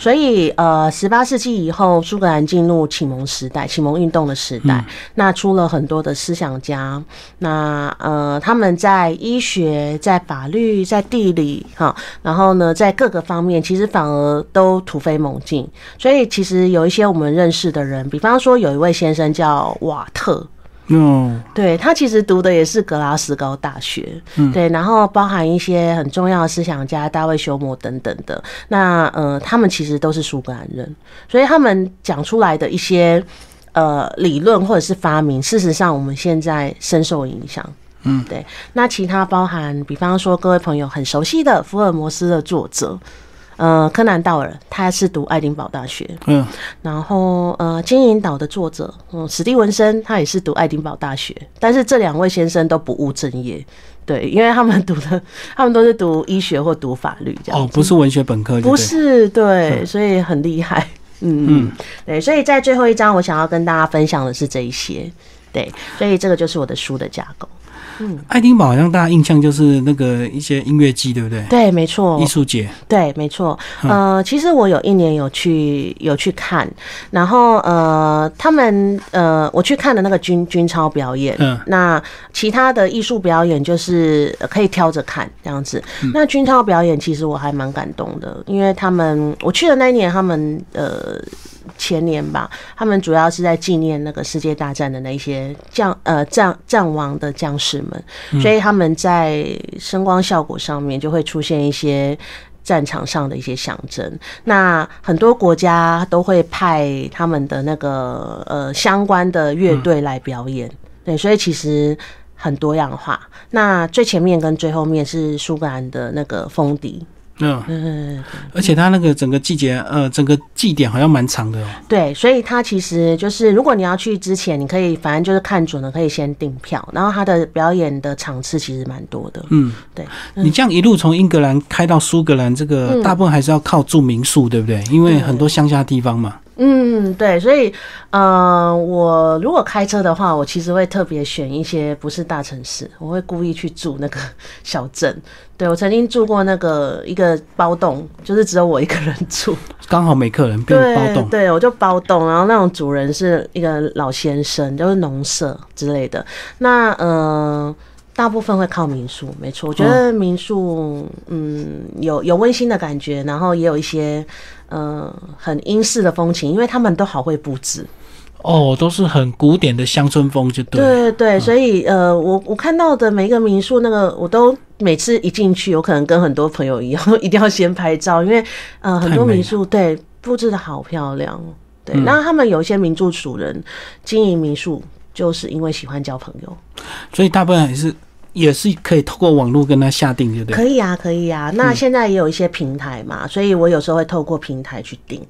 所以，呃，十八世纪以后，苏格兰进入启蒙时代，启蒙运动的时代，那出了很多的思想家，那呃，他们在医学、在法律、在地理，哈，然后呢，在各个方面，其实反而都突飞猛进。所以，其实有一些我们认识的人，比方说，有一位先生叫瓦特。嗯，对他其实读的也是格拉斯高大学，对，然后包含一些很重要的思想家大卫休谟等等。的，那呃，他们其实都是苏格兰人，所以他们讲出来的一些呃理论或者是发明，事实上我们现在深受影响。嗯，对，那其他包含，比方说各位朋友很熟悉的福尔摩斯的作者。呃，柯南道尔他是读爱丁堡大学，嗯，然后呃，金银岛的作者，嗯，史蒂文森他也是读爱丁堡大学，但是这两位先生都不务正业，对，因为他们读的，[laughs] 他们都是读医学或读法律这样，哦，不是文学本科，不是，对，所以很厉害，嗯嗯，对，所以在最后一章，我想要跟大家分享的是这一些，对，所以这个就是我的书的架构。嗯，爱丁堡好像大家印象就是那个一些音乐季，对不对？对，没错。艺术节，对，没错。呃，其实我有一年有去有去看，然后呃，他们呃，我去看的那个军军超表演，嗯，那其他的艺术表演就是可以挑着看这样子。那军超表演其实我还蛮感动的，因为他们我去的那一年，他们呃。前年吧，他们主要是在纪念那个世界大战的那些将呃战战亡的将士们，所以他们在声光效果上面就会出现一些战场上的一些象征。那很多国家都会派他们的那个呃相关的乐队来表演，对，所以其实很多样化。那最前面跟最后面是苏格兰的那个风笛。嗯，而且它那个整个季节，呃，整个祭典好像蛮长的哦。对，所以它其实就是，如果你要去之前，你可以反正就是看准了，可以先订票。然后它的表演的场次其实蛮多的。嗯，对。你这样一路从英格兰开到苏格兰，这个大部分还是要靠住民宿，对不对？因为很多乡下地方嘛。嗯，对，所以，呃，我如果开车的话，我其实会特别选一些不是大城市，我会故意去住那个小镇。对我曾经住过那个一个包栋，就是只有我一个人住，刚好没客人，变包栋。对，我就包栋，然后那种主人是一个老先生，就是农舍之类的。那，呃。大部分会靠民宿，没错。我觉得民宿，嗯，有有温馨的感觉，然后也有一些，呃，很英式的风情，因为他们都好会布置。哦，都是很古典的乡村风，就对。对对，所以呃，我我看到的每一个民宿，那个我都每次一进去，有可能跟很多朋友一样，[laughs] 一定要先拍照，因为呃，很多民宿对布置的好漂亮。对，那他们有一些民宿主人经营民宿，就是因为喜欢交朋友，所以大部分还是。也是可以透过网络跟他下定，对不对？可以啊，可以啊。那现在也有一些平台嘛，所以我有时候会透过平台去订。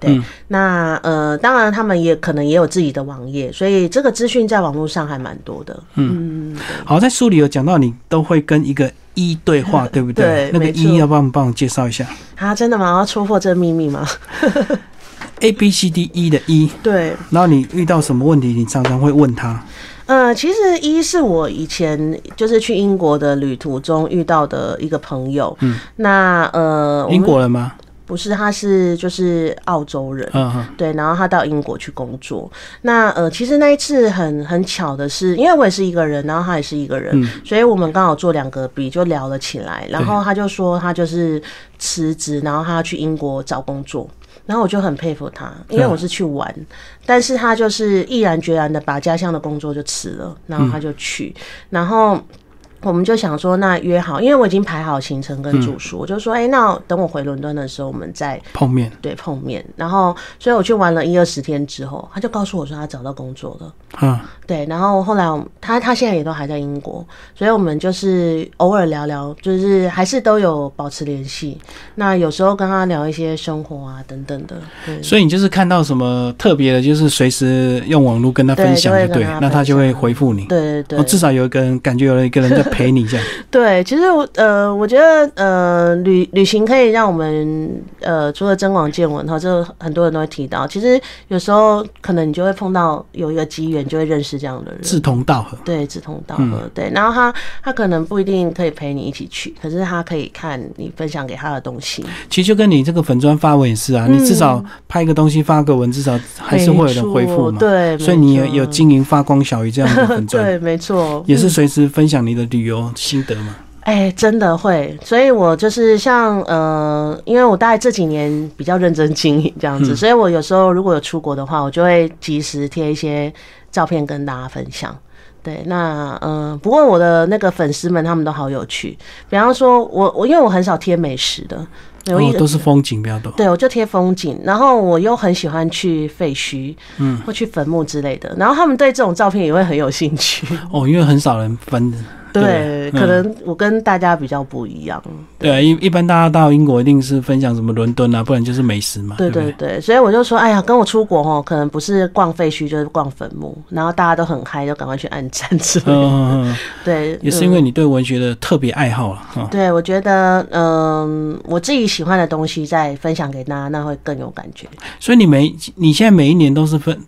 对，那呃，当然他们也可能也有自己的网页，所以这个资讯在网络上还蛮多的。嗯，好，在书里有讲到你都会跟一个 [laughs] 一对话，对不对？对那个一要帮帮我介绍一下啊？真的吗？要戳破这个秘密吗？A B C D E 的一 [laughs] 对，然后你遇到什么问题，你常常会问他。呃，其实一是我以前就是去英国的旅途中遇到的一个朋友。嗯，那呃，英国人吗？不是，他是就是澳洲人。嗯对，然后他到英国去工作。那呃，其实那一次很很巧的是，因为我也是一个人，然后他也是一个人，所以我们刚好做两个比就聊了起来。然后他就说他就是辞职，然后他要去英国找工作。然后我就很佩服他，因为我是去玩，但是他就是毅然决然的把家乡的工作就辞了，然后他就去，然后。我们就想说，那约好，因为我已经排好行程跟住宿，我就说，哎，那等我回伦敦的时候，我们再碰面。对，碰面。然后，所以我去玩了一二十天之后，他就告诉我说，他找到工作了。嗯，对。然后后来，他他现在也都还在英国，所以我们就是偶尔聊聊，就是还是都有保持联系。那有时候跟他聊一些生活啊等等的。所以你就是看到什么特别的，就是随时用网络跟他分享，就对，那他就会回复你。对对对。我至少有一个人感觉有一个人在。陪你这样对，其实呃，我觉得呃，旅旅行可以让我们呃，除了增广见闻哈，这很多人都会提到。其实有时候可能你就会碰到有一个机缘，就会认识这样的人，志同道合。对，志同道合。对，然后他他可能不一定可以陪你一起去，可是他可以看你分享给他的东西。其实就跟你这个粉砖发文也是啊，你至少拍一个东西发个文，至少还是会有人回复嘛。对，所以你有有经营发光小鱼这样的粉砖，[laughs] 对，没错，也是随时分享你的旅。有心得吗？哎，真的会，所以我就是像呃，因为我大概这几年比较认真经营这样子，所以我有时候如果有出国的话，我就会及时贴一些照片跟大家分享。对，那嗯，不过我的那个粉丝们他们都好有趣，比方说我我因为我很少贴美食的，哦，都是风景比较多。对，我就贴风景，然后我又很喜欢去废墟，嗯，或去坟墓之类的，然后他们对这种照片也会很有兴趣。哦，因为很少人分。对，可能我跟大家比较不一样。对啊，一一般大家到英国一定是分享什么伦敦啊，不然就是美食嘛。对对对，所以我就说，哎呀，跟我出国哦，可能不是逛废墟，就是逛坟墓，然后大家都很嗨，就赶快去按赞之类的。[laughs] [laughs] 对，也是因为你对文学的特别爱好了。对，我觉得，嗯，我自己喜欢的东西再分享给大家，那会更有感觉。所以你每你现在每一年都是分。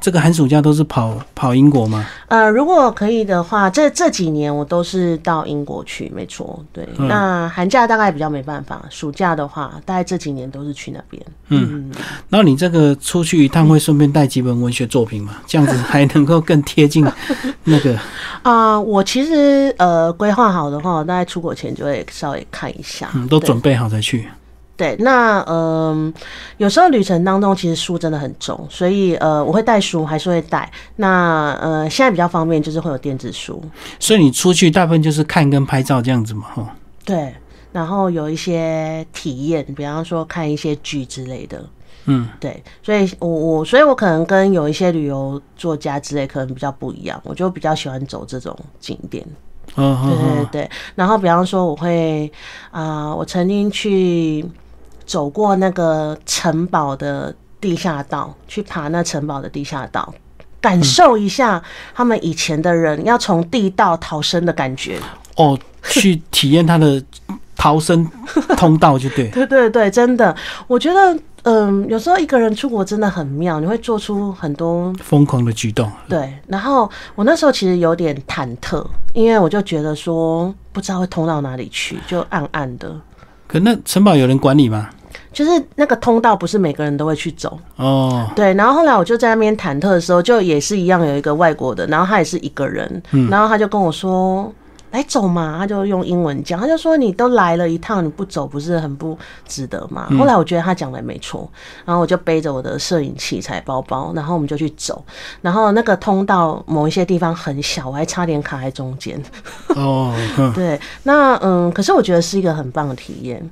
这个寒暑假都是跑跑英国吗？呃，如果可以的话，这这几年我都是到英国去，没错。对，那寒假大概比较没办法，暑假的话，大概这几年都是去那边。嗯，那你这个出去一趟会顺便带几本文学作品吗？这样子还能够更贴近 [laughs] 那个啊。我其实呃规划好的话，大概出国前就会稍微看一下，嗯，都准备好再去。对，那嗯，有时候旅程当中其实书真的很重，所以呃，我会带书，还是会带。那呃，现在比较方便就是会有电子书，所以你出去大部分就是看跟拍照这样子嘛，哈。对，然后有一些体验，比方说看一些剧之类的，嗯，对。所以我我所以我可能跟有一些旅游作家之类可能比较不一样，我就比较喜欢走这种景点。嗯，对对对。然后比方说我会啊，我曾经去。走过那个城堡的地下道，去爬那城堡的地下道，感受一下他们以前的人要从地道逃生的感觉。哦，去体验他的逃生通道就对。[laughs] 对对对，真的，我觉得，嗯，有时候一个人出国真的很妙，你会做出很多疯狂的举动。对，然后我那时候其实有点忐忑，因为我就觉得说，不知道会通到哪里去，就暗暗的。可那城堡有人管理吗？就是那个通道不是每个人都会去走哦。对，然后后来我就在那边忐忑的时候，就也是一样有一个外国的，然后他也是一个人，然后他就跟我说：“来走嘛。”他就用英文讲，他就说：“你都来了一趟，你不走不是很不值得吗？”后来我觉得他讲的没错，然后我就背着我的摄影器材包包，然后我们就去走。然后那个通道某一些地方很小，我还差点卡在中间。哦，[laughs] 对，那嗯，可是我觉得是一个很棒的体验。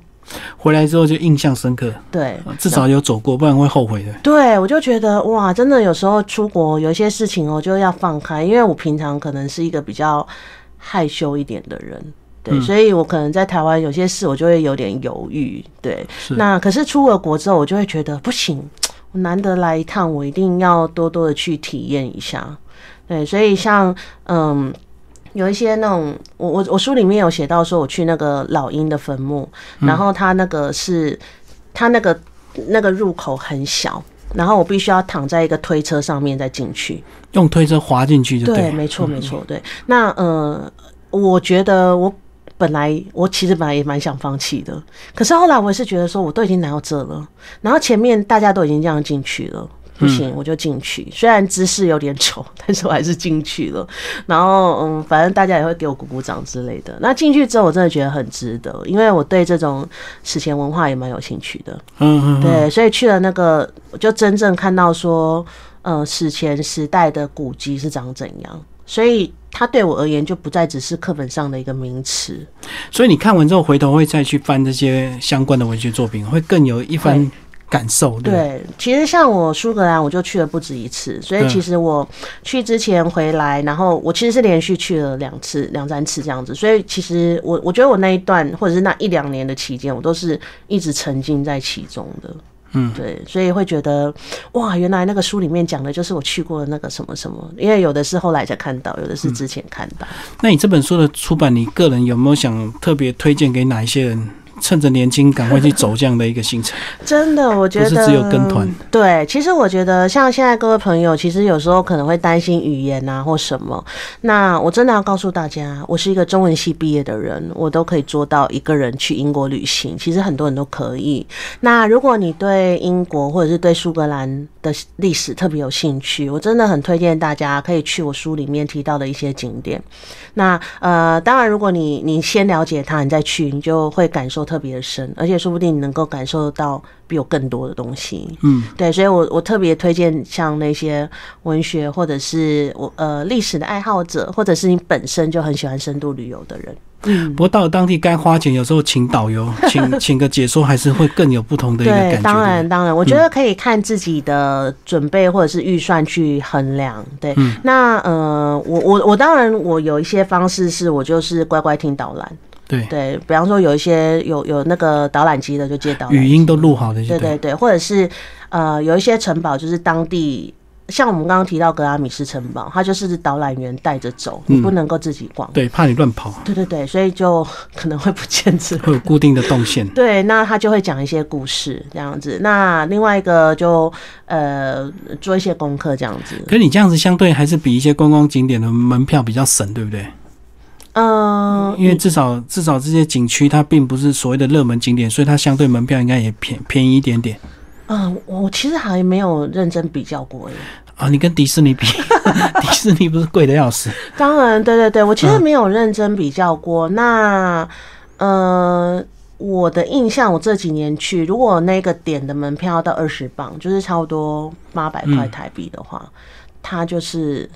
回来之后就印象深刻，对，至少有走过，不然会后悔的。对，我就觉得哇，真的有时候出国有一些事情哦，就要放开，因为我平常可能是一个比较害羞一点的人，对，所以我可能在台湾有些事我就会有点犹豫，对。那可是出了国之后，我就会觉得不行，[tsk] 我难得来一趟，我一定要多多的去体验一下，对，所以像嗯。有一些那种，我我我书里面有写到说，我去那个老鹰的坟墓，然后他那个是，他那个那个入口很小，然后我必须要躺在一个推车上面再进去，用推车滑进去就对，没错没错，对。那呃，我觉得我本来我其实本来也蛮想放弃的，可是后来我也是觉得说，我都已经来到这了，然后前面大家都已经这样进去了。不行，我就进去。虽然姿势有点丑，但是我还是进去了。然后，嗯，反正大家也会给我鼓鼓掌之类的。那进去之后，我真的觉得很值得，因为我对这种史前文化也蛮有兴趣的。嗯嗯，对，所以去了那个，我就真正看到说，呃，史前时代的古迹是长怎样。所以，它对我而言就不再只是课本上的一个名词。所以你看完之后，回头会再去翻这些相关的文学作品，会更有一番。感受对，其实像我苏格兰，我就去了不止一次，所以其实我去之前回来，然后我其实是连续去了两次、两三次这样子，所以其实我我觉得我那一段或者是那一两年的期间，我都是一直沉浸在其中的。嗯，对，所以会觉得哇，原来那个书里面讲的就是我去过的那个什么什么，因为有的是后来才看到，有的是之前看到。那你这本书的出版，你个人有没有想特别推荐给哪一些人？趁着年轻，赶快去走这样的一个行程。[laughs] 真的，我觉得不是只有跟团。对，其实我觉得像现在各位朋友，其实有时候可能会担心语言啊或什么。那我真的要告诉大家，我是一个中文系毕业的人，我都可以做到一个人去英国旅行。其实很多人都可以。那如果你对英国或者是对苏格兰的历史特别有兴趣，我真的很推荐大家可以去我书里面提到的一些景点。那呃，当然，如果你你先了解它，你再去，你就会感受特别深，而且说不定你能够感受到比我更多的东西。嗯，对，所以我我特别推荐像那些文学或者是我呃历史的爱好者，或者是你本身就很喜欢深度旅游的人。嗯，不过到了当地该花钱，有时候请导游，[laughs] 请请个解说，还是会更有不同的一个感觉。当然，当然，我觉得可以看自己的准备或者是预算去衡量。对，那呃，我我我当然我有一些方式是我就是乖乖听导览。对对，比方说有一些有有那个导览机的就接导，语音都录好的。对对对，或者是呃有一些城堡就是当地。像我们刚刚提到格拉米斯城堡，它就是导览员带着走，你不能够自己逛。对，怕你乱跑。对对对，所以就可能会不见之会有固定的动线。[laughs] 对，那他就会讲一些故事这样子。那另外一个就呃做一些功课这样子。可你这样子相对还是比一些观光景点的门票比较省，对不对？嗯，因为至少至少这些景区它并不是所谓的热门景点，所以它相对门票应该也便便宜一点点。嗯，我其实还没有认真比较过耶。啊，你跟迪士尼比，[laughs] 迪士尼不是贵的要死？[laughs] 当然，对对对，我其实没有认真比较过。那呃，我的印象，我这几年去，如果那个点的门票到二十磅，就是差不多八百块台币的话，它就是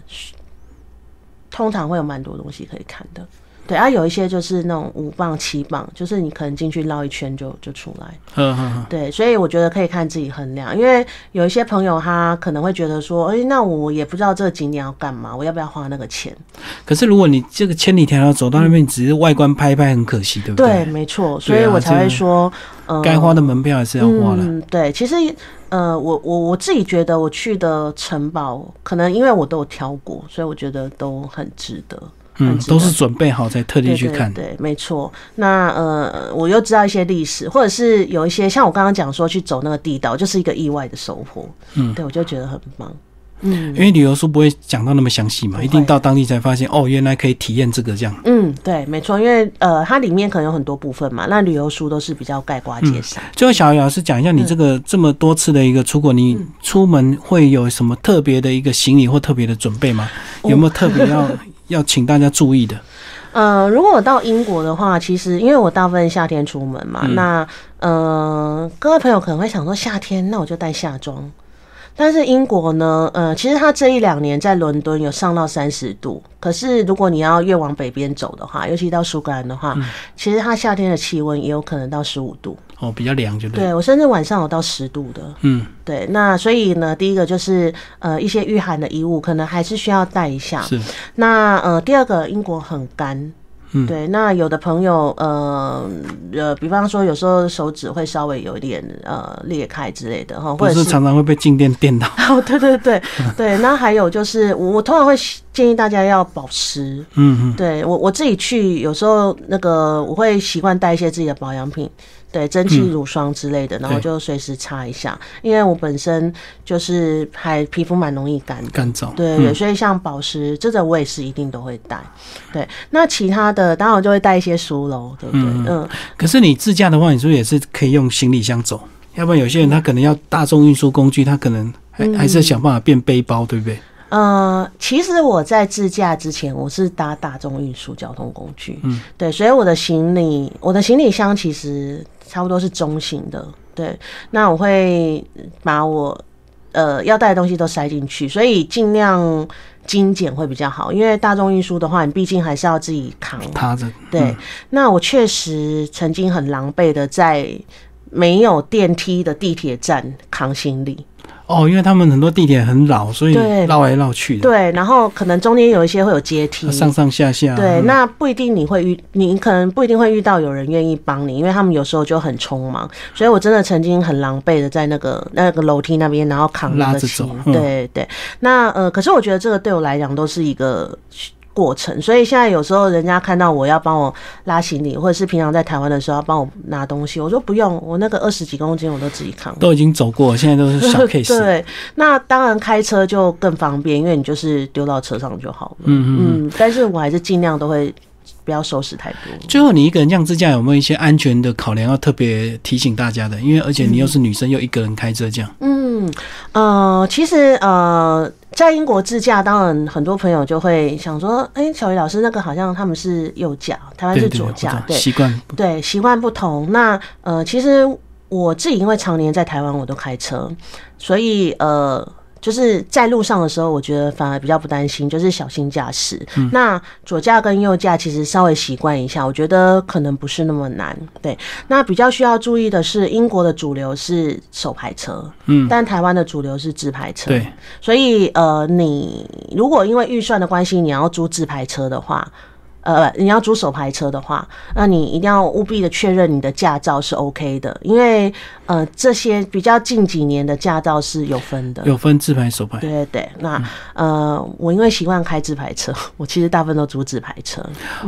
通常会有蛮多东西可以看的。对啊，有一些就是那种五磅、七磅，就是你可能进去绕一圈就就出来。嗯对，所以我觉得可以看自己衡量，因为有一些朋友他可能会觉得说，哎，那我也不知道这个景点要干嘛，我要不要花那个钱？可是如果你这个千里迢迢走到那边，只是外观拍拍，很可惜，对不对？对，没错，所以我才会说，呃，该花的门票还是要花了。嗯，对，其实呃，我我我自己觉得我去的城堡，可能因为我都有挑过，所以我觉得都很值得。嗯，都是准备好才特地去看。对，没错。那呃，我又知道一些历史，或者是有一些像我刚刚讲说去走那个地道，就是一个意外的收获。嗯，对我就觉得很棒。嗯，因为旅游书不会讲到那么详细嘛，一定到当地才发现哦，原来可以体验这个这样。嗯，对，没错。因为呃，它里面可能有很多部分嘛，那旅游书都是比较概括介绍。最后，小姚老师讲一下，你这个这么多次的一个出国，你出门会有什么特别的一个行李或特别的准备吗？有没有特别要？要请大家注意的，呃，如果我到英国的话，其实因为我大部分夏天出门嘛，那呃，各位朋友可能会想说夏天，那我就带夏装。但是英国呢，呃，其实它这一两年在伦敦有上到三十度，可是如果你要越往北边走的话，尤其到苏格兰的话，其实它夏天的气温也有可能到十五度。哦，比较凉就对。对我甚至晚上有到十度的。嗯，对。那所以呢，第一个就是呃一些御寒的衣物，可能还是需要带一下。是。那呃第二个，英国很干。对，那有的朋友，呃呃，比方说有时候手指会稍微有一点呃裂开之类的哈，或者是常常会被静电电到。[laughs] 哦，对对对 [laughs] 对，那还有就是我我通常会建议大家要保湿。嗯嗯，对我我自己去有时候那个我会习惯带一些自己的保养品。对，蒸汽乳霜之类的，然后就随时擦一下。因为我本身就是还皮肤蛮容易干干燥，对对，所以像保湿这个我也是一定都会带。对，那其他的当然我就会带一些书喽，对不对？嗯。可是你自驾的话，你说也是可以用行李箱走，要不然有些人他可能要大众运输工具，他可能还还是想办法变背包，对不对？呃，其实我在自驾之前，我是搭大众运输交通工具，嗯，对，所以我的行李，我的行李箱其实差不多是中型的，对，那我会把我呃要带的东西都塞进去，所以尽量精简会比较好，因为大众运输的话，你毕竟还是要自己扛，趴着，对，那我确实曾经很狼狈的在没有电梯的地铁站扛行李。哦，因为他们很多地点很老，所以绕来绕去的。对，然后可能中间有一些会有阶梯，上上下下。对，那不一定你会遇，你可能不一定会遇到有人愿意帮你，因为他们有时候就很匆忙。所以我真的曾经很狼狈的在那个那个楼梯那边，然后扛拉着走。对对，那呃，可是我觉得这个对我来讲都是一个。过程，所以现在有时候人家看到我要帮我拉行李，或者是平常在台湾的时候要帮我拿东西，我说不用，我那个二十几公斤我都自己扛，都已经走过，现在都是小 [laughs] case。对，那当然开车就更方便，因为你就是丢到车上就好了。嗯嗯，但是我还是尽量都会不要收拾太多。最后，你一个人这样自驾有没有一些安全的考量要特别提醒大家的？因为而且你又是女生，又一个人开车这样。嗯呃，其实呃。在英国自驾，当然很多朋友就会想说：“哎，小鱼老师，那个好像他们是右驾，台湾是左驾，对，习惯对习惯不同。”那呃，其实我自己因为常年在台湾，我都开车，所以呃。就是在路上的时候，我觉得反而比较不担心，就是小心驾驶。那左驾跟右驾其实稍微习惯一下，我觉得可能不是那么难。对，那比较需要注意的是，英国的主流是手排车，嗯，但台湾的主流是自排车。对，所以呃，你如果因为预算的关系，你要租自排车的话。呃，你要租手牌车的话，那你一定要务必的确认你的驾照是 OK 的，因为呃，这些比较近几年的驾照是有分的，有分自牌手牌。对对对，那呃，我因为习惯开自牌车，[laughs] 我其实大部分都租自牌车。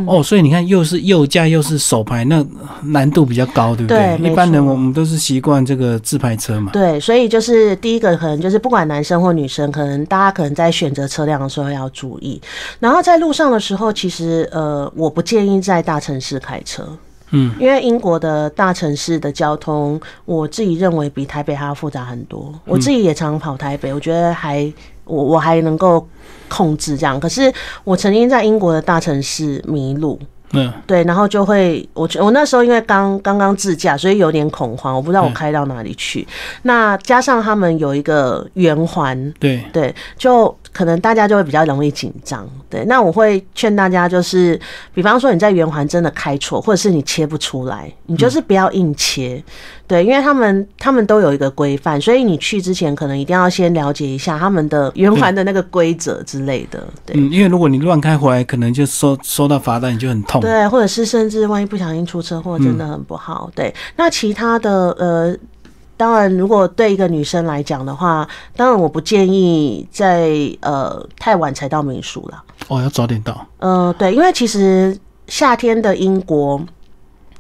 哦，所以你看，又是右驾又是手牌，那难度比较高，对不对？对，一般人我们都是习惯这个自牌车嘛。对，所以就是第一个可能就是不管男生或女生，可能大家可能在选择车辆的时候要注意，然后在路上的时候，其实呃，我不建议在大城市开车。嗯，因为英国的大城市的交通，我自己认为比台北还要复杂很多。我自己也常跑台北，我觉得还我我还能够控制这样。可是我曾经在英国的大城市迷路。嗯，对，然后就会，我我那时候因为刚刚刚自驾，所以有点恐慌，我不知道我开到哪里去。那加上他们有一个圆环，对对，就可能大家就会比较容易紧张。对，那我会劝大家，就是比方说你在圆环真的开错，或者是你切不出来，你就是不要硬切。对，因为他们他们都有一个规范，所以你去之前可能一定要先了解一下他们的圆环的那个规则之类的。对，嗯，因为如果你乱开回来，可能就收收到罚单，你就很痛。对，或者是甚至万一不小心出车祸，真的很不好。对，那其他的呃，当然如果对一个女生来讲的话，当然我不建议在呃太晚才到民宿了。哦，要早点到。呃，对，因为其实夏天的英国。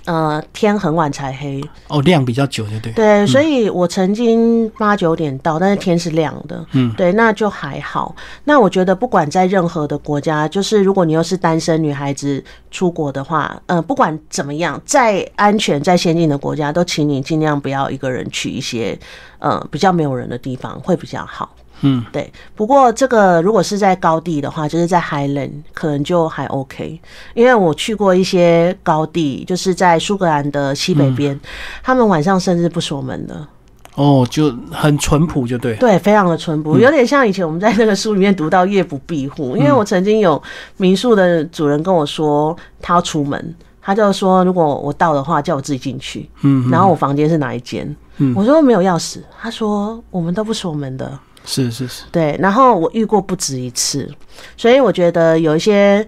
呃，天很晚才黑哦，亮比较久，对对？对，所以我曾经八九点到，但是天是亮的，嗯，对，那就还好。那我觉得不管在任何的国家，就是如果你又是单身女孩子出国的话，呃，不管怎么样，再安全、再先进的国家，都请你尽量不要一个人去一些呃比较没有人的地方，会比较好。嗯，对。不过这个如果是在高地的话，就是在 Highland，可能就还 OK。因为我去过一些高地，就是在苏格兰的西北边，他们晚上甚至不锁门的。哦，就很淳朴，就对。对，非常的淳朴，有点像以前我们在那个书里面读到夜不闭户。因为我曾经有民宿的主人跟我说，他要出门，他就说如果我到的话，叫我自己进去。嗯。然后我房间是哪一间？嗯。我说没有钥匙。他说我们都不锁门的。是是是，对，然后我遇过不止一次，所以我觉得有一些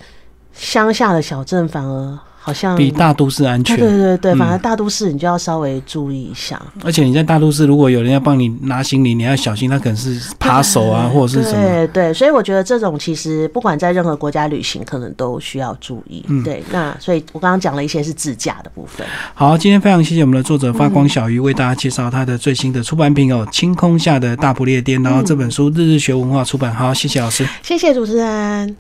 乡下的小镇反而。好像比大都市安全。对对对，反正大都市你就要稍微注意一下。而且你在大都市，如果有人要帮你拿行李，你要小心，他可能是扒手啊，或者是什么。对对，所以我觉得这种其实不管在任何国家旅行，可能都需要注意。对，那所以我刚刚讲了一些是自驾的部分。好，今天非常谢谢我们的作者发光小鱼为大家介绍他的最新的出版品哦，《清空下的大不列颠》，然后这本书日日学文化出版。好，谢谢老师，谢谢主持人。